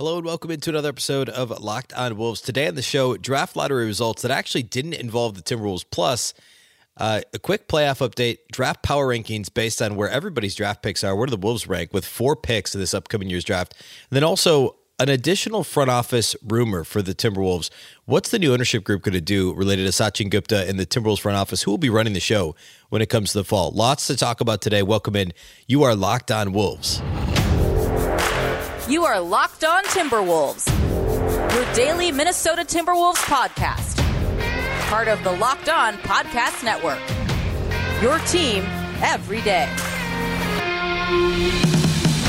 Hello and welcome into another episode of Locked On Wolves. Today on the show, draft lottery results that actually didn't involve the Timberwolves, plus uh, a quick playoff update, draft power rankings based on where everybody's draft picks are. Where do the Wolves rank with four picks in this upcoming year's draft? And then also an additional front office rumor for the Timberwolves. What's the new ownership group going to do related to Sachin Gupta and the Timberwolves front office? Who will be running the show when it comes to the fall? Lots to talk about today. Welcome in. You are Locked On Wolves. You are Locked On Timberwolves, your daily Minnesota Timberwolves podcast. Part of the Locked On Podcast Network. Your team every day.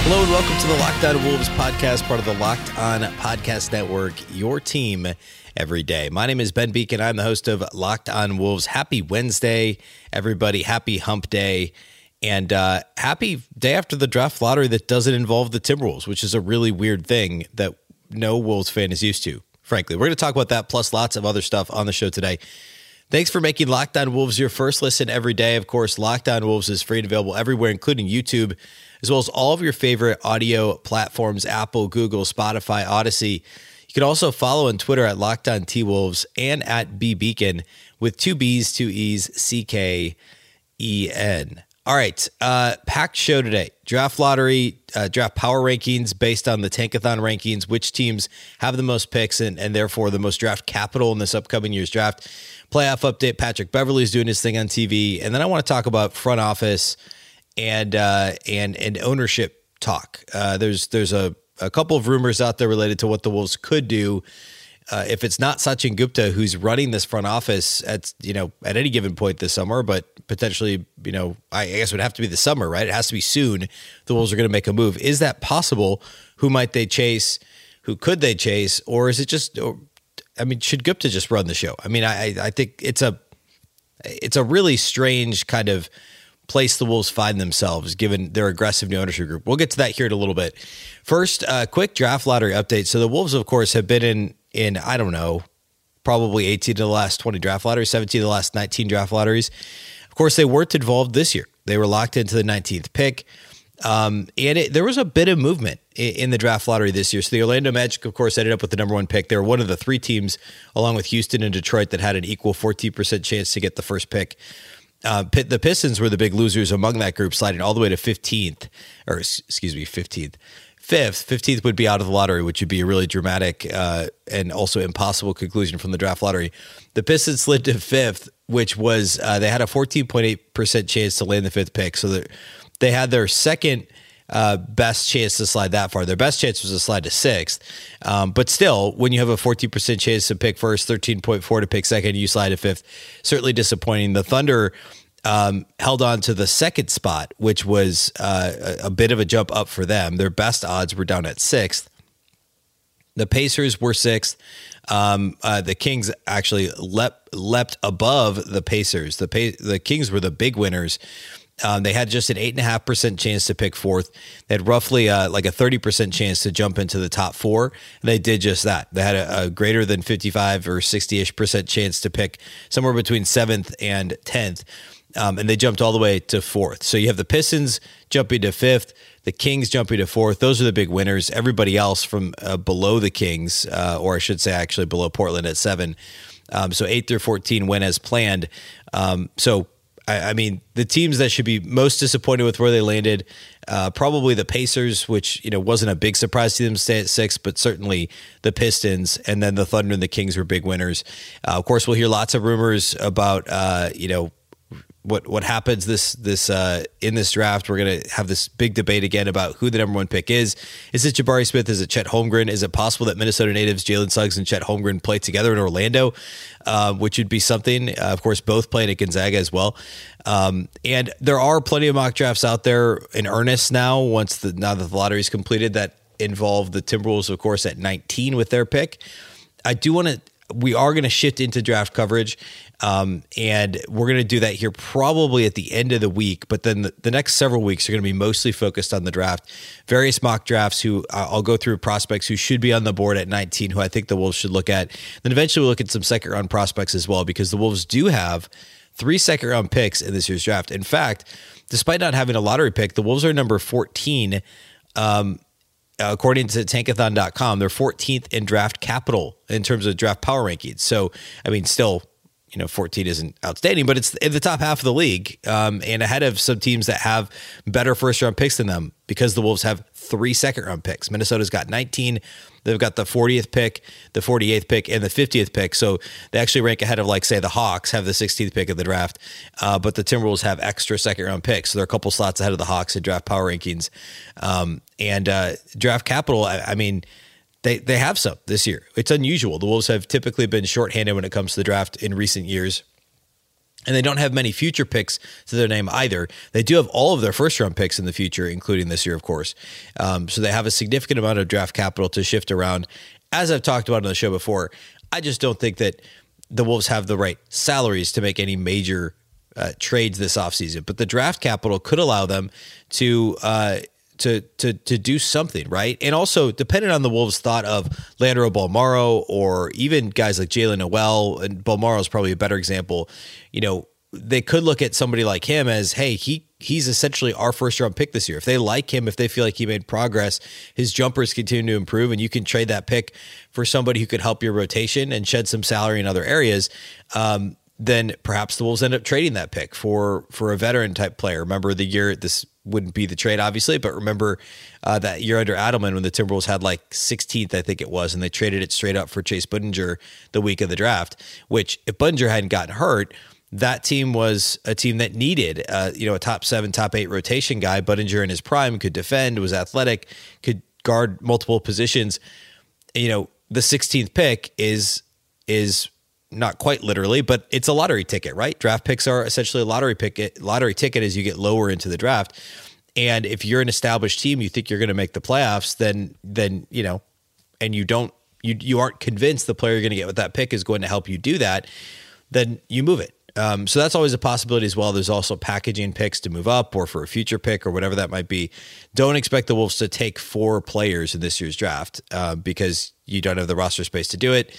Hello and welcome to the Locked On Wolves podcast, part of the Locked On Podcast Network, your team every day. My name is Ben Beecken. I'm the host of Locked On Wolves. Happy Wednesday, everybody. Happy hump day. And uh, happy day after the draft lottery that doesn't involve the Timberwolves, which is a really weird thing that no Wolves fan is used to, frankly. We're going to talk about that plus lots of other stuff on the show today. Thanks for making Locked On Wolves your first listen every day. Of course, Locked On Wolves is free and available everywhere, including YouTube, as well as all of your favorite audio platforms Apple, Google, Spotify, Audacy. You can also follow on Twitter at Locked On T Wolves and at B Beecken with two B's, two E's, C K E N. All right, uh, packed show today. Draft lottery, uh, draft power rankings based on the Tankathon rankings. Which teams have the most picks and, and therefore the most draft capital in this upcoming year's draft? Playoff update. Patrick Beverley's doing his thing on TV, and then I want to talk about front office and uh, and and ownership talk. Uh, there's there's a a couple of rumors out there related to what the Wolves could do uh, if it's not Sachin Gupta who's running this front office at you know at any given point this summer, but potentially you know I guess it would have to be the summer, right? It has to be soon. The Wolves are going to make a move. Is that possible? Who might they chase? Who could they chase? Or is it just? Or, I mean, should Gupta just run the show? I mean, I I think it's a it's a really strange kind of place the Wolves find themselves given their aggressive new ownership group. We'll get to that here in a little bit. First, uh, quick draft lottery update. So the Wolves, of course, have been in in, I don't know, probably 18 of the last 20 draft lotteries, 17 of the last 19 draft lotteries. Of course, they weren't involved this year. They were locked into the 19th pick. Um, and it, there was a bit of movement in, in, the draft lottery this year. So the Orlando Magic, of course, ended up with the number one pick. They were one of the three teams, along with Houston and Detroit, that had an equal 14% chance to get the first pick. Uh, the Pistons were the big losers among that group, sliding all the way to 15th, or excuse me, 15th fifth, 15th would be out of the lottery, which would be a really dramatic uh, and also impossible conclusion from the draft lottery. The Pistons slid to fifth, which was uh, they had a 14.8% chance to land the fifth pick. So they had their second uh, best chance to slide that far. Their best chance was to slide to sixth. Um, but still, when you have a 14% chance to pick first, 13.4 to pick second, you slide to fifth. Certainly disappointing. The Thunder um, held on to the second spot, which was uh, a, bit of a jump up for them. Their best odds were down at sixth. The Pacers were sixth. Um, uh, the Kings actually leapt, leapt above the Pacers. The the Kings were the big winners. Um, they had just an eight and a half percent chance to pick fourth. They had roughly uh, like a thirty percent chance to jump into the top four. And they did just that. They had a, a greater than fifty five or sixty ish percent chance to pick somewhere between seventh and tenth um, and they jumped all the way to fourth. So you have the Pistons jumping to fifth, the Kings jumping to fourth. Those are the big winners. Everybody else from uh, below the Kings, uh, or I should say, actually below Portland at seven. Um, so eight through fourteen went as planned. Um, so I, I, mean, the teams that should be most disappointed with where they landed, uh, probably the Pacers, which you know wasn't a big surprise to them stay at six, but certainly the Pistons, and then the Thunder and the Kings were big winners. Uh, of course, we'll hear lots of rumors about uh, you know what what happens this this uh, in this draft. We're gonna have this big debate again about who the number one pick is. Is it Jabari Smith? Is it Chet Holmgren? Is it possible that Minnesota natives Jalen Suggs and Chet Holmgren play together in Orlando, uh, which would be something? Uh, of course, both playing at Gonzaga as well. Um, and there are plenty of mock drafts out there in earnest now. Once the now that the lottery is completed, that involve the Timberwolves, of course, at 19 with their pick. I do want to we are going to shift into draft coverage. Um, and we're going to do that here probably at the end of the week. But then the, the next several weeks are going to be mostly focused on the draft. Various mock drafts who uh, I'll go through prospects who should be on the board at 19, who I think the Wolves should look at. Then eventually we'll look at some second round prospects as well, because the Wolves do have three second round picks in this year's draft. In fact, despite not having a lottery pick, the Wolves are number 14. Um, according to tankathon.com, they're 14th in draft capital in terms of draft power rankings. So, I mean, still, you know, 14 isn't outstanding, but it's in the top half of the league um, and ahead of some teams that have better first round picks than them because the Wolves have three second round picks. Minnesota's got 19. They've got the 40th pick, the 48th pick, and the 50th pick. So they actually rank ahead of, like, say, the Hawks have the 16th pick of the draft, uh, but the Timberwolves have extra second round picks. So they're a couple slots ahead of the Hawks in draft power rankings. Um, and uh, draft capital, I, I mean, they they have some this year. It's unusual. The Wolves have typically been shorthanded when it comes to the draft in recent years. And they don't have many future picks to their name either. They do have all of their first round picks in the future, including this year, of course. Um, so they have a significant amount of draft capital to shift around. As I've talked about on the show before, I just don't think that the Wolves have the right salaries to make any major uh, trades this offseason. But the draft capital could allow them to uh, to to to do something, right? And also, depending on the Wolves' thought of Leandro Bolmaro or even guys like Jaylen Nowell, and Bolmaro is probably a better example. You know, they could look at somebody like him as, hey, he he's essentially our first round pick this year. If they like him, if they feel like he made progress, his jumpers continue to improve, and you can trade that pick for somebody who could help your rotation and shed some salary in other areas. Um, then perhaps the Wolves end up trading that pick for for a veteran type player. Remember the year this wouldn't be the trade, obviously, but remember uh, that year under Adelman when the Timberwolves had like 16th, I think it was, and they traded it straight up for Chase Budinger the week of the draft. Which if Budinger hadn't gotten hurt, that team was a team that needed, uh, you know, a top seven, top eight rotation guy. Budinger in his prime could defend, was athletic, could guard multiple positions. You know, the 16th pick is is not quite literally, but it's a lottery ticket, right? Draft picks are essentially a lottery picket, lottery ticket as you get lower into the draft. And if you're an established team, you think you're going to make the playoffs, then then you know, and you don't you you aren't convinced the player you're going to get with that pick is going to help you do that, then you move it. Um, so that's always a possibility as well. There's also packaging picks to move up or for a future pick or whatever that might be. Don't expect the Wolves to take four players in this year's draft uh, because you don't have the roster space to do it.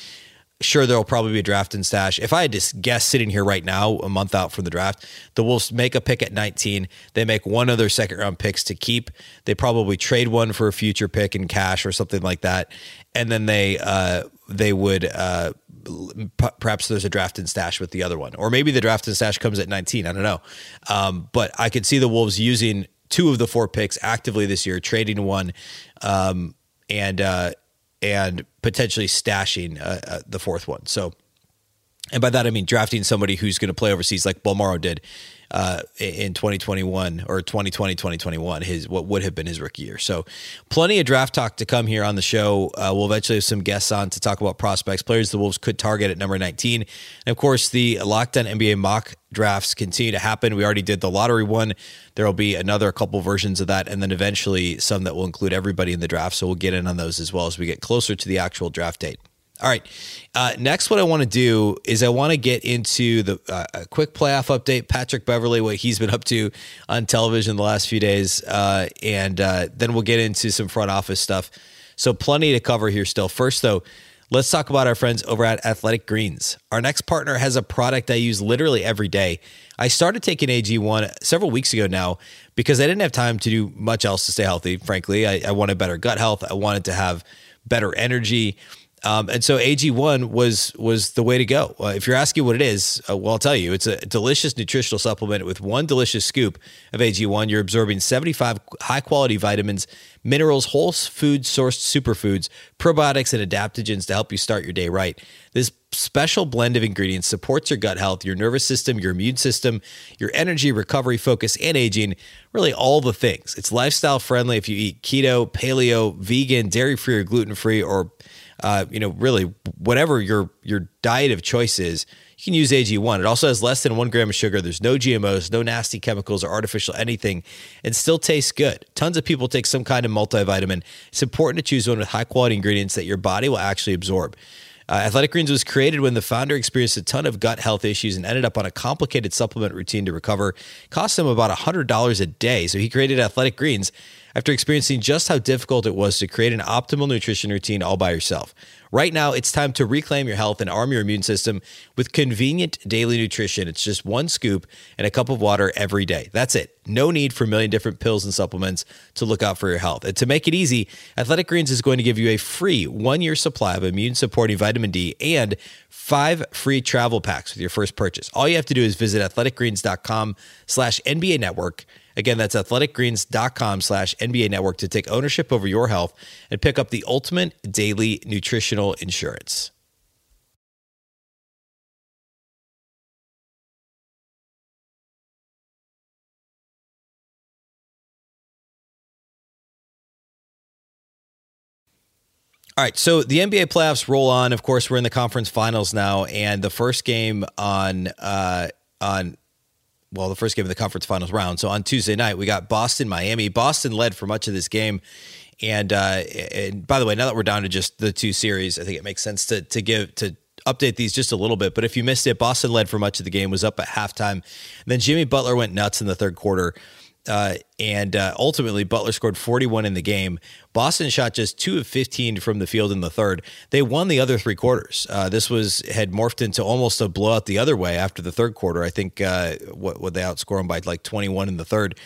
Sure, there will probably be a draft and stash. If I had to guess sitting here right now, a month out from the draft, the Wolves make a pick at 19. They make one of their second round picks to keep. They probably trade one for a future pick in cash or something like that. And then they uh, they would uh, perhaps there's a draft and stash with the other one, or maybe the draft and stash comes at 19. I don't know, um, but I could see the Wolves using two of the four picks actively this year, trading one, um, and uh, and potentially stashing uh, uh, the fourth one. So, and by that I mean drafting somebody who's going to play overseas, like Bolmaro did uh, in 2021 or 2020, 2021, his what would have been his rookie year. So, plenty of draft talk to come here on the show. Uh, we'll eventually have some guests on to talk about prospects, players the Wolves could target at number 19, and of course the Locked On NBA mock drafts continue to happen. We already did the lottery one. There will be another couple versions of that, and then eventually some that will include everybody in the draft. So we'll get in on those as well as we get closer to the actual draft date. All right. Uh, next, what I want to do is I want to get into the uh, a quick playoff update. Patrick Beverley, what he's been up to on television the last few days, uh, and uh, then we'll get into some front office stuff. So plenty to cover here still. First, though, let's talk about our friends over at Athletic Greens. Our next partner has a product I use literally every day. I started taking AG1 several weeks ago now because I didn't have time to do much else to stay healthy. Frankly, I, I wanted better gut health. I wanted to have better energy. Um, and so AG1 was was the way to go. Uh, if you're asking what it is, uh, well, I'll tell you. It's a delicious nutritional supplement with one delicious scoop of AG1. You're absorbing 75 high quality vitamins, minerals, whole food sourced superfoods, probiotics, and adaptogens to help you start your day right. This special blend of ingredients supports your gut health, your nervous system, your immune system, your energy, recovery, focus, and aging. Really, all the things. It's lifestyle friendly if you eat keto, paleo, vegan, dairy free, or gluten free, or uh, you know, really whatever your your diet of choice is, you can use AG1. It also has less than one gram of sugar. There's no GMOs, no nasty chemicals or artificial anything, and still tastes good. Tons of people take some kind of multivitamin. It's important to choose one with high quality ingredients that your body will actually absorb. Uh, Athletic Greens was created when the founder experienced a ton of gut health issues and ended up on a complicated supplement routine to recover. It cost him about $100 a day. So he created Athletic Greens after experiencing just how difficult it was to create an optimal nutrition routine all by yourself. Right now, it's time to reclaim your health and arm your immune system with convenient daily nutrition. It's just one scoop and a cup of water every day. That's it. No need for a million different pills and supplements to look out for your health. And to make it easy, Athletic Greens is going to give you a free one year supply of immune supporting vitamin D and five free travel packs with your first purchase. All you have to do is visit athleticgreens.com slash NBA network Again, that's athleticgreens.com slash NBA network to take ownership over your health and pick up the ultimate daily nutritional insurance. All right, so the NBA playoffs roll on. Of course, we're in the conference finals now, and the first game on uh, on well, the first game of the conference finals round. So on Tuesday night, we got Boston, Miami. Boston led for much of this game. And, uh, and by the way, now that we're down to just the two series, I think it makes sense to, to give, to update these just a little bit. But if you missed it, Boston led for much of the game, was up at halftime. And then Jimmy Butler went nuts in the third quarter. Uh, and uh, ultimately, Butler scored 41 in the game. Boston shot just two of 15 from the field in the third. They won the other three quarters. Uh, this was had morphed into almost a blowout the other way after the third quarter. I think uh, what would they outscore them by like 21 in the third.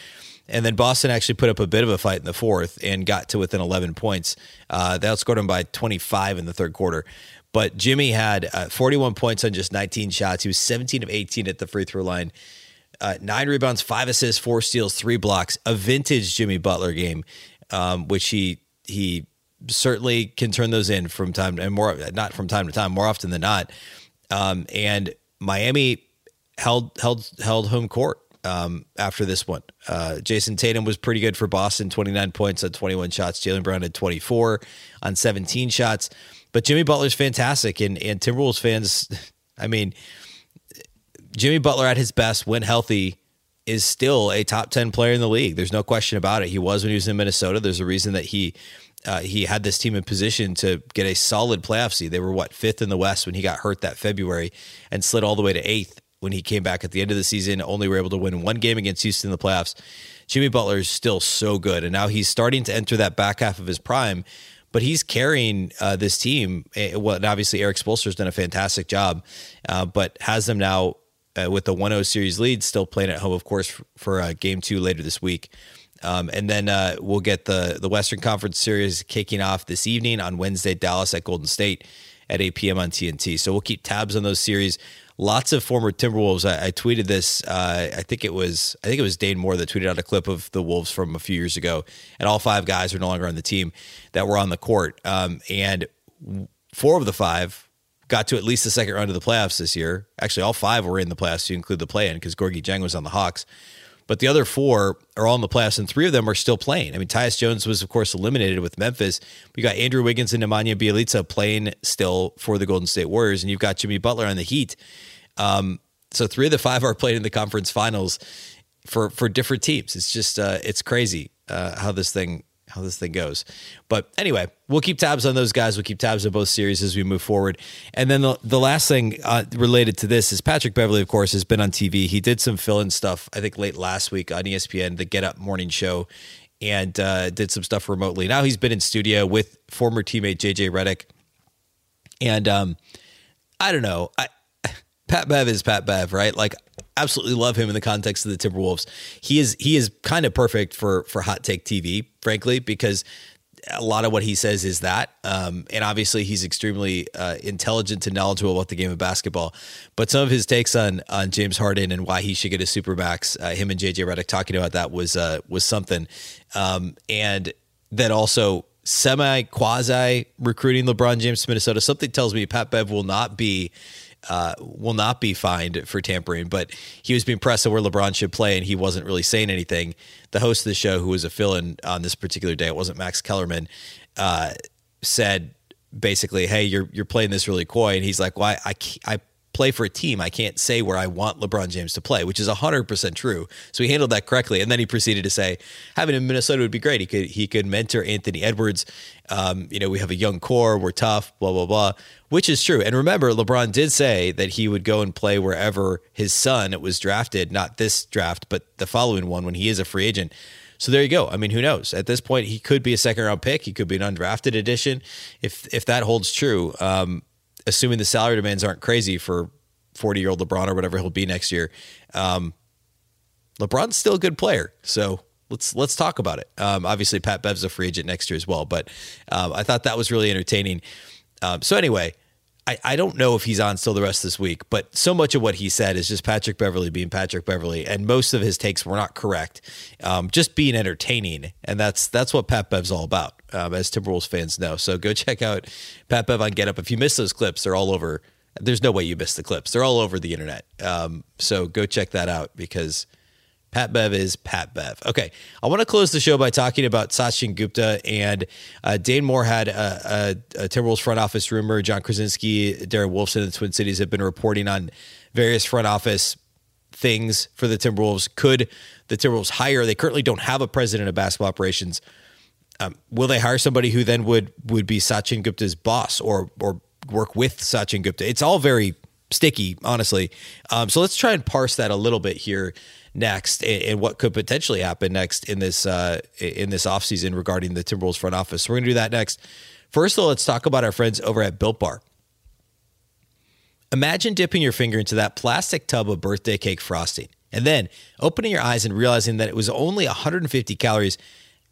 And then Boston actually put up a bit of a fight in the fourth and got to within 11 points. Uh, they outscored them by 25 in the third quarter. But Jimmy had uh, 41 points on just 19 shots. He was 17 of 18 at the free throw line uh, nine rebounds, five assists, four steals, three blocks. A vintage Jimmy Butler game, um, which he he certainly can turn those in from time and more not from time to time, more often than not. Um, and Miami held held held home court um, after this one. Uh, Jayson Tatum was pretty good for Boston, 29 points on 21 shots. Jaylen Brown had 24 on 17 shots. But Jimmy Butler's fantastic, and and Timberwolves fans, I mean Jimmy Butler at his best, when healthy, is still a top 10 player in the league. There's no question about it. He was when he was in Minnesota. There's a reason that he uh, he had this team in position to get a solid playoff seed. They were what fifth in the West when he got hurt that February and slid all the way to eighth when he came back at the end of the season. Only were able to win one game against Houston in the playoffs. Jimmy Butler is still so good, and now he's starting to enter that back half of his prime. But he's carrying uh, this team. Eh, well, obviously Erik Spoelstra's done a fantastic job, uh, but has them now uh, with the 1-0 series lead, still playing at home, of course, for, for uh, game two later this week. Um, and then uh, we'll get the the Western Conference Series kicking off this evening on Wednesday, Dallas at Golden State at 8 p.m. on TNT. So we'll keep tabs on those series. Lots of former Timberwolves. I, I tweeted this. Uh, I think it was I think it was Dane Moore that tweeted out a clip of the Wolves from a few years ago, and all five guys are no longer on the team that were on the court. Um, and four of the five got to at least the second round of the playoffs this year. Actually, all five were in the playoffs to include the play in because Gorgui Dieng was on the Hawks. But the other four are all in the playoffs, and three of them are still playing. I mean, Tyus Jones was, of course, eliminated with Memphis. We got Andrew Wiggins and Nemanja Bjelica playing still for the Golden State Warriors, and you've got Jimmy Butler on the Heat. Um, so three of the five are playing in the conference finals for for different teams. It's just uh, it's crazy uh, how this thing how this thing goes. But anyway, we'll keep tabs on those guys. We'll keep tabs on both series as we move forward. And then the, the last thing uh, related to this is Patrick Beverley, of course, has been on TV. He did some fill in stuff, I think, late last week on ESPN, the Get Up Morning Show, and uh, did some stuff remotely. Now he's been in studio with former teammate JJ Redick. And um, I don't know. I, Pat Bev is Pat Bev, right? Like absolutely love him in the context of the Timberwolves. He is he is kind of perfect for for hot take TV, frankly, because a lot of what he says is that, um, and obviously he's extremely uh, intelligent and knowledgeable about the game of basketball. But some of his takes on on James Harden and why he should get a supermax, uh, him and JJ Redick talking about that was uh, was something, um, and then also semi quasi recruiting LeBron James to Minnesota. Something tells me Pat Bev will not be uh, will not be fined for tampering, but he was being pressed on where LeBron should play, and he wasn't really saying anything. The host of the show, who was a fill-in on this particular day, it wasn't Max Kellerman, uh, said basically, "Hey, you're you're playing this really coy," and he's like, "Well, I I, I play for a team. I can't say where I want LeBron James to play, which is 100% true. So he handled that correctly. And then he proceeded to say, having him in Minnesota would be great. He could he could mentor Anthony Edwards. Um, you know, we have a young core, we're tough, blah, blah, blah, which is true. And remember, LeBron did say that he would go and play wherever his son was drafted, not this draft, but the following one when he is a free agent. So there you go. I mean, who knows? At this point, he could be a second round pick. He could be an undrafted addition. If if that holds true, um, assuming the salary demands aren't crazy for 40 year old LeBron or whatever he'll be next year, um, LeBron's still a good player. So let's let's talk about it. Um, obviously, Pat Bev's a free agent next year as well, but um, I thought that was really entertaining. Um, so anyway, I, I don't know if he's on still the rest of this week, but so much of what he said is just Patrick Beverley being Patrick Beverley, and most of his takes were not correct, um, just being entertaining, and that's that's what Pat Bev's all about, um, as Timberwolves fans know. So go check out Pat Bev on Get Up. If you missed those clips, they're all over. There's no way you missed the clips. They're all over the internet. Um, so go check that out because Pat Bev is Pat Bev. Okay, I want to close the show by talking about Sachin Gupta and uh, Dane Moore had a, a, a, Timberwolves front office rumor. John Krawczynski, Darren Wolfson, and the Twin Cities have been reporting on various front office things for the Timberwolves. Could the Timberwolves hire? They currently don't have a president of basketball operations. Um, will they hire somebody who then would would be Sachin Gupta's boss or or work with Sachin Gupta? It's all very sticky, honestly. Um, so let's try and parse that a little bit here next and, what could potentially happen next in this uh, in this offseason regarding the Timberwolves front office. So we're to do that next. First, though, let's talk about our friends over at Built Bar. Imagine dipping your finger into that plastic tub of birthday cake frosting and then opening your eyes and realizing that it was only 150 calories,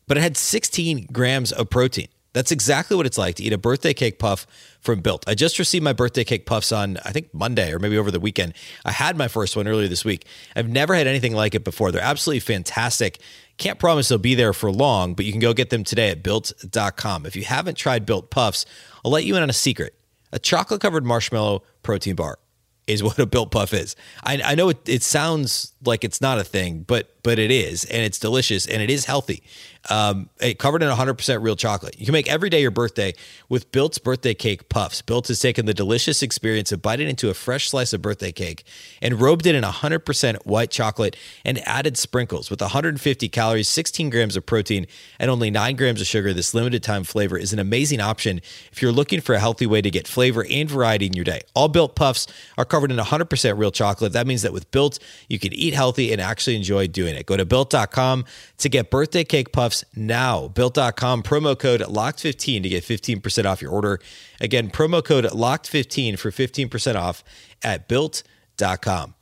but it had 16 grams of protein. That's exactly what it's like to eat a birthday cake puff from Built. I just received my birthday cake puffs on, I think, Monday or maybe over the weekend. I had my first one earlier this week. I've never had anything like it before. They're absolutely fantastic. Can't promise they'll be there for long, but you can go get them today at built.com. If you haven't tried Built Puffs, I'll let you in on a secret a chocolate covered marshmallow protein bar is what a built puff is. I, I know it, it sounds like it's not a thing, but but it is, and it's delicious, and it is healthy. Um, it covered in 100% real chocolate. You can make every day your birthday with Built's birthday cake puffs. Built has taken the delicious experience of biting into a fresh slice of birthday cake and robed it in 100% white chocolate and added sprinkles. With 150 calories, 16 grams of protein, and only 9 grams of sugar, this limited time flavor is an amazing option if you're looking for a healthy way to get flavor and variety in your day. All Built puffs are covered in 100% real chocolate. That means that with Built, you can eat healthy and actually enjoy doing it. Go to built.com to get birthday cake puffs now. Built.com promo code locked15 to get 15% off your order. Again, promo code locked15 for 15% off at built.com.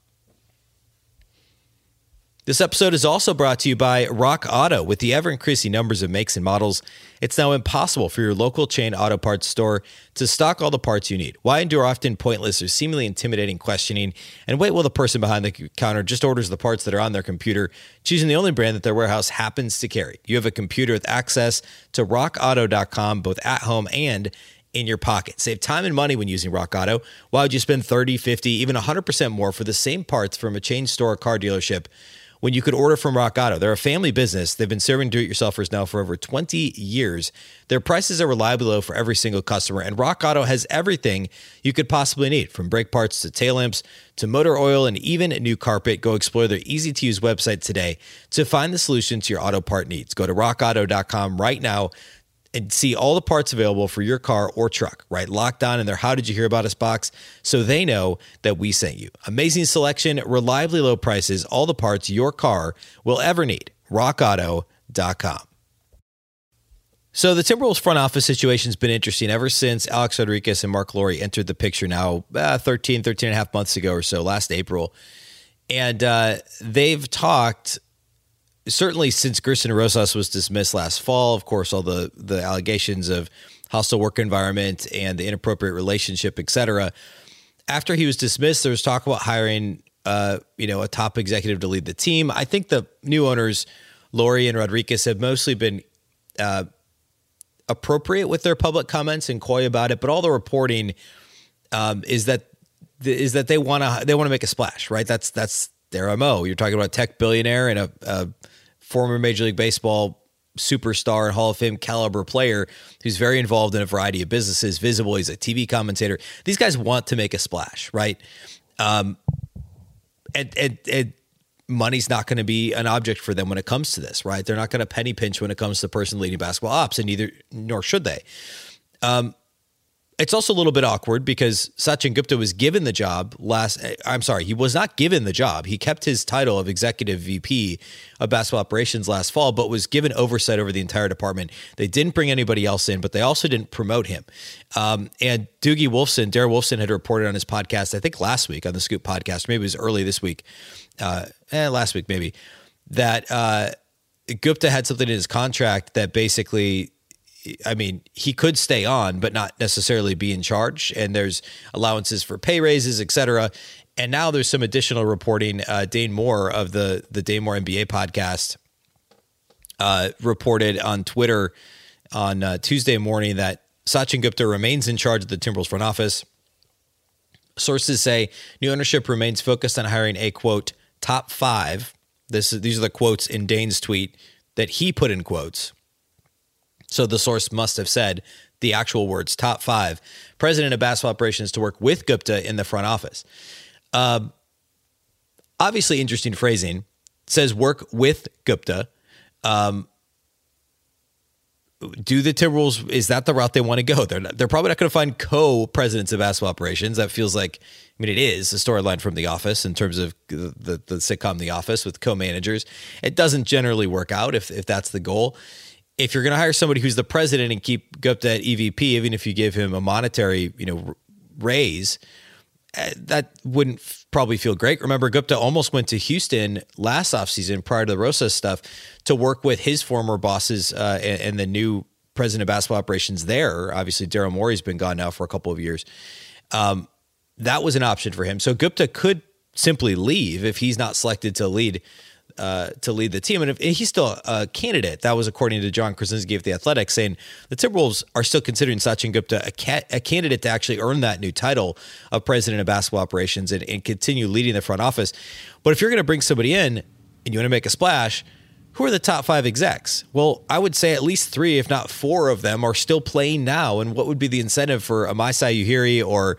This episode is also brought to you by Rock Auto. With the ever increasing numbers of makes and models, it's now impossible for your local chain auto parts store to stock all the parts you need. Why endure often pointless or seemingly intimidating questioning and wait while the person behind the counter just orders the parts that are on their computer, choosing the only brand that their warehouse happens to carry? You have a computer with access to rockauto.com both at home and in your pocket. Save time and money when using Rock Auto. Why would you spend 30, 50, even 100% more for the same parts from a chain store or car dealership? When you could order from Rock Auto. They're a family business. They've been serving do it yourselfers now for over 20 years. Their prices are reliably low for every single customer, and Rock Auto has everything you could possibly need from brake parts to tail lamps to motor oil and even new carpet. Go explore their easy to use website today to find the solution to your auto part needs. Go to rockauto.com right now and see all the parts available for your car or truck, right? Locked on in their How Did You Hear About Us box so they know that we sent you. Amazing selection, reliably low prices, all the parts your car will ever need. RockAuto.com. So the Timberwolves front office situation has been interesting ever since Alex Rodriguez and Mark Lore entered the picture now uh, 13, 13 and a half months ago or so, last April. And uh, they've talked certainly since Gersson Rosas was dismissed last fall, of course, all the the allegations of hostile work environment and the inappropriate relationship, et cetera. After he was dismissed, there was talk about hiring, uh, you know, a top executive to lead the team. I think the new owners, Lore and Rodriguez, have mostly been uh, appropriate with their public comments and coy about it. But all the reporting um, is that is that they want to they want to make a splash, right? That's that's their mo. You're talking about a tech billionaire and a, a former Major League Baseball superstar and Hall of Fame caliber player who's very involved in a variety of businesses, visible. He's a TV commentator. These guys want to make a splash, right? Um, and, and, and money's not going to be an object for them when it comes to this, right? They're not going to penny pinch when it comes to the person leading basketball ops, and neither nor should they. Um, it's also a little bit awkward because Sachin Gupta was given the job last. I'm sorry, he was not given the job. He kept his title of executive VP of basketball operations last fall, but was given oversight over the entire department. They didn't bring anybody else in, but they also didn't promote him. Um, and Doogie Wolfson, Darren Wolfson, had reported on his podcast, I think last week on the Scoop podcast, maybe it was early this week, uh, eh, last week maybe, that uh, Gupta had something in his contract that basically I mean, he could stay on, but not necessarily be in charge. And there's allowances for pay raises, et cetera. And now there's some additional reporting. Uh, Dane Moore of the the Dane Moore NBA podcast uh, reported on Twitter on uh, Tuesday morning that Sachin Gupta remains in charge of the Timberwolves front office. Sources say new ownership remains focused on hiring a quote top five. This these are the quotes in Dane's tweet that he put in quotes so the source must have said the actual words top five president of basketball operations to work with Gupta in the front office. Uh, obviously, interesting phrasing. Says work with Gupta. Um, do the Timberwolves is that the route they want to go? They're not, they're probably not going to find co-presidents of basketball operations. That feels like I mean it is a storyline from The Office in terms of the, the, the sitcom The Office with co-managers. It doesn't generally work out if if that's the goal if you're going to hire somebody who's the president and keep Gupta at EVP, even if you give him a monetary, you know, raise, eh, that wouldn't f- probably feel great. Remember, Gupta almost went to Houston last offseason prior to the Rosas stuff to work with his former bosses uh, and, and, the new president of basketball operations there. Obviously, Daryl Morey's been gone now for a couple of years. Um, that was an option for him. So Gupta could simply leave if he's not selected to lead uh, to lead the team. And if he's still a candidate, that was according to John Krawczynski of the Athletic, saying the Timberwolves are still considering Sachin Gupta a, a candidate to actually earn that new title of president of basketball operations and, and continue leading the front office. But if you're going to bring somebody in and you want to make a splash, who are the top five execs? Well, I would say at least three, if not four of them, are still playing now. And what would be the incentive for a Masai Ujiri or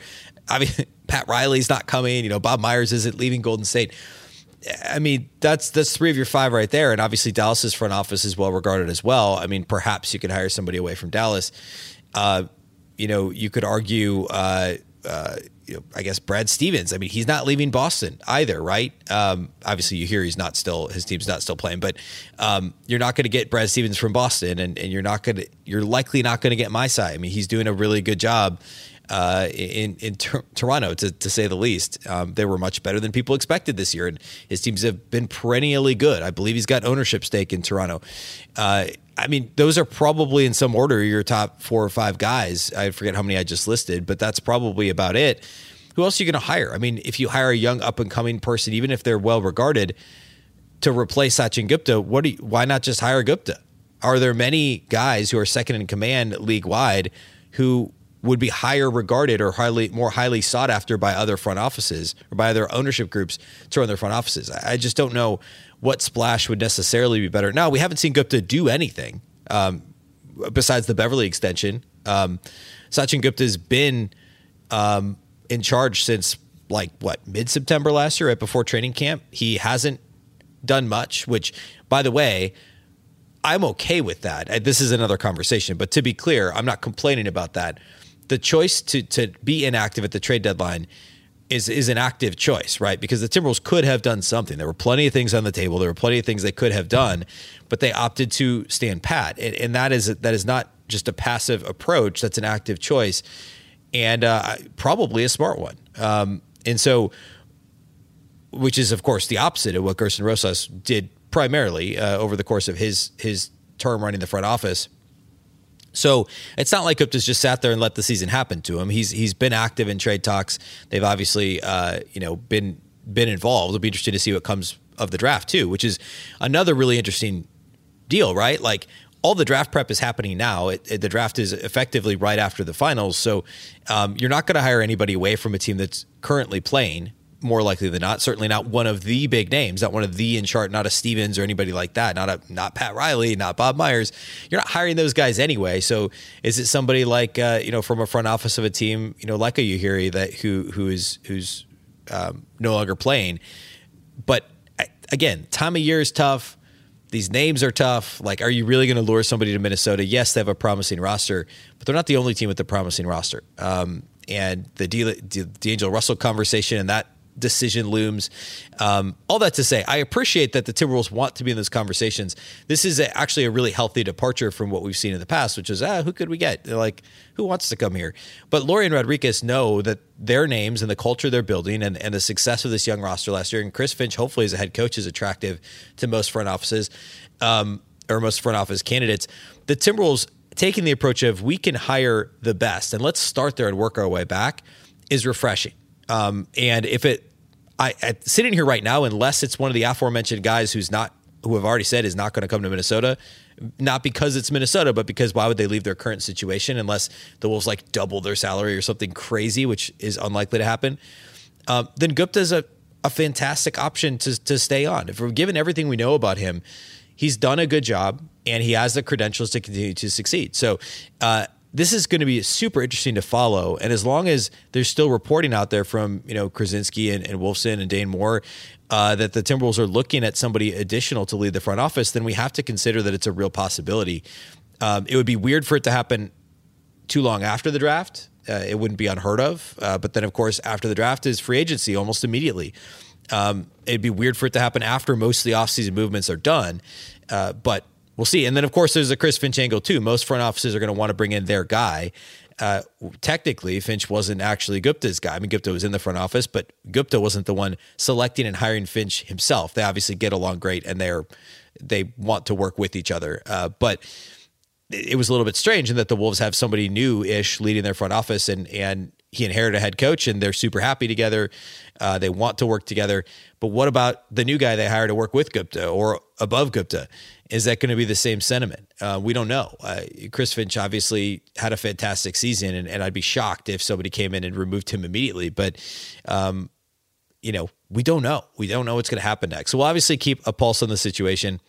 I mean Pat Riley's not coming, you know, Bob Myers isn't leaving Golden State I mean, that's that's three of your five right there, and obviously Dallas's front office is well regarded as well. I mean, perhaps you could hire somebody away from Dallas. Uh, you know, you could argue. Uh, uh, you know, I guess Brad Stevens. I mean, he's not leaving Boston either, right? Um, obviously, you hear he's not still his team's not still playing, but um, you're not going to get Brad Stevens from Boston, and, and you're not going to you're likely not going to get Masai. I mean, he's doing a really good job uh, in in Toronto, to, to say the least. Um, they were much better than people expected this year, and his teams have been perennially good. I believe he's got ownership stake in Toronto. Uh, I mean, those are probably in some order your top four or five guys. I forget how many I just listed, but that's probably about it. Who else are you going to hire? I mean, if you hire a young up and coming person, even if they're well regarded, to replace Sachin Gupta, what? You, why not just hire Gupta? Are there many guys who are second in command league wide who would be higher regarded or highly more highly sought after by other front offices or by other ownership groups to run their front offices. I just don't know what splash would necessarily be better. Now we haven't seen Gupta do anything um, besides the Beverley extension. Um, Sachin Gupta's been um, in charge since like what mid September last year, right before training camp. He hasn't done much. Which, by the way, I'm okay with that. This is another conversation, but to be clear, I'm not complaining about that the choice to to be inactive at the trade deadline is is an active choice, right? Because the Timberwolves could have done something. There were plenty of things on the table. There were plenty of things they could have done, but they opted to stand pat, and, and that is that is not just a passive approach. That's an active choice, and uh, probably a smart one. Um, and so, which is of course the opposite of what Gersson Rosas did primarily uh, over the course of his his term running the front office. So it's not like Gupta's just sat there and let the season happen to him. He's he's been active in trade talks. They've obviously uh, you know been been involved. It'll be interesting to see what comes of the draft too, which is another really interesting deal, right? Like all the draft prep is happening now. It, it, the draft is effectively right after the finals, so um, you're not going to hire anybody away from a team that's currently playing more likely than not. Certainly not one of the big names, not one of the in chart, not a Stevens or anybody like that, not a not Pat Riley, not Bob Myers. You're not hiring those guys anyway. So is it somebody like uh, you know from a front office of a team, you know, like a Ujiri that who who is who's um, no longer playing? But again, time of year is tough. these names are tough. Like, are you really going to lure somebody to Minnesota? Yes, they have a promising roster, but they're not the only team with a promising roster. Um, and the D'Angelo Russell conversation and that decision looms. Um, all that to say, I appreciate that the Timberwolves want to be in those conversations. This is a, actually a really healthy departure from what we've seen in the past, which is, ah, who could we get? They're like, who wants to come here? But Lore and Rodriguez know that their names and the culture they're building and, and the success of this young roster last year, and Chris Finch, hopefully, as a head coach, is attractive to most front offices um, or most front office candidates. The Timberwolves taking the approach of we can hire the best and let's start there and work our way back is refreshing. Um, and if it, I sitting here right now, unless it's one of the aforementioned guys who's not, who have already said is not going to come to Minnesota, not because it's Minnesota, but because why would they leave their current situation unless the Wolves like double their salary or something crazy, which is unlikely to happen. Um, then Gupta's a, a fantastic option to, to stay on. If we're given everything we know about him, he's done a good job and he has the credentials to continue to succeed. So, uh, this is going to be super interesting to follow. And as long as there's still reporting out there from, you know, Krawczynski and, and Wolfson and Dane Moore uh, that the Timberwolves are looking at somebody additional to lead the front office, then we have to consider that it's a real possibility. Um, it would be weird for it to happen too long after the draft. Uh, it wouldn't be unheard of. Uh, but then, of course, after the draft is free agency almost immediately. Um, it'd be weird for it to happen after most of the offseason movements are done. Uh, but we'll see. And then, of course, there's a Chris Finch angle too. Most front offices are going to want to bring in their guy. Uh, technically, Finch wasn't actually Gupta's guy. I mean, Gupta was in the front office, but Gupta wasn't the one selecting and hiring Finch himself. They obviously get along great, and they're they want to work with each other. Uh, but it was a little bit strange in that the Wolves have somebody new-ish leading their front office, and and he inherited a head coach, and they're super happy together. Uh, they want to work together. But what about the new guy they hired to work with Gupta or above Gupta? Is that going to be the same sentiment? Uh, we don't know. Uh, Chris Finch obviously had a fantastic season, and, and, I'd be shocked if somebody came in and removed him immediately. But, um, you know, we don't know. We don't know what's going to happen next. So we'll obviously keep a pulse on the situation.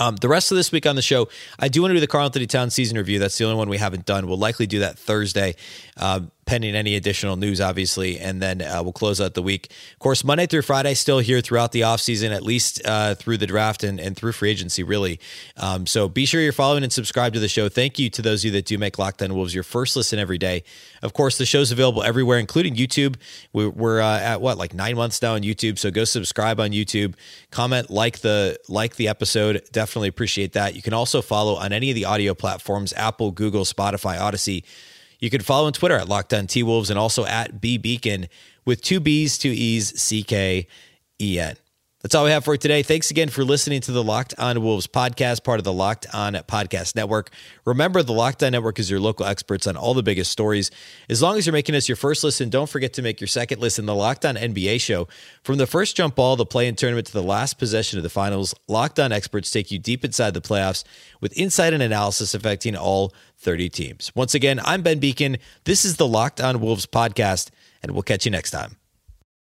Um, the rest of this week on the show, I do want to do the Karl-Anthony Towns season review. That's the only one we haven't done. We'll likely do that Thursday. Um, pending any additional news, obviously, and then uh, we'll close out the week. Of course, Monday through Friday, still here throughout the offseason, at least uh, through the draft and, and through free agency, really. Um, so be sure you're following and subscribe to the show. Thank you to those of you that do make Locked On Wolves your first listen every day. Of course, the show's available everywhere, including YouTube. We're, we're uh, at what, like nine months now on YouTube. So go subscribe on YouTube, comment, like the like the episode. Definitely appreciate that. You can also follow on any of the audio platforms: Apple, Google, Spotify, Audacy. You can follow on Twitter at Locked T Wolves and also at B Beecken with two B's, two E's, C K E N. That's all we have for today. Thanks again for listening to the Locked On Wolves podcast, part of the Locked On Podcast Network. Remember, the Locked On Network is your local experts on all the biggest stories. As long as you're making us your first listen, don't forget to make your second listen the Locked On NBA show. From the first jump ball, the play in tournament to the last possession of the finals, Locked On experts take you deep inside the playoffs with insight and analysis affecting all 30 teams. Once again, I'm Ben Beecken. This is the Locked On Wolves podcast, and we'll catch you next time.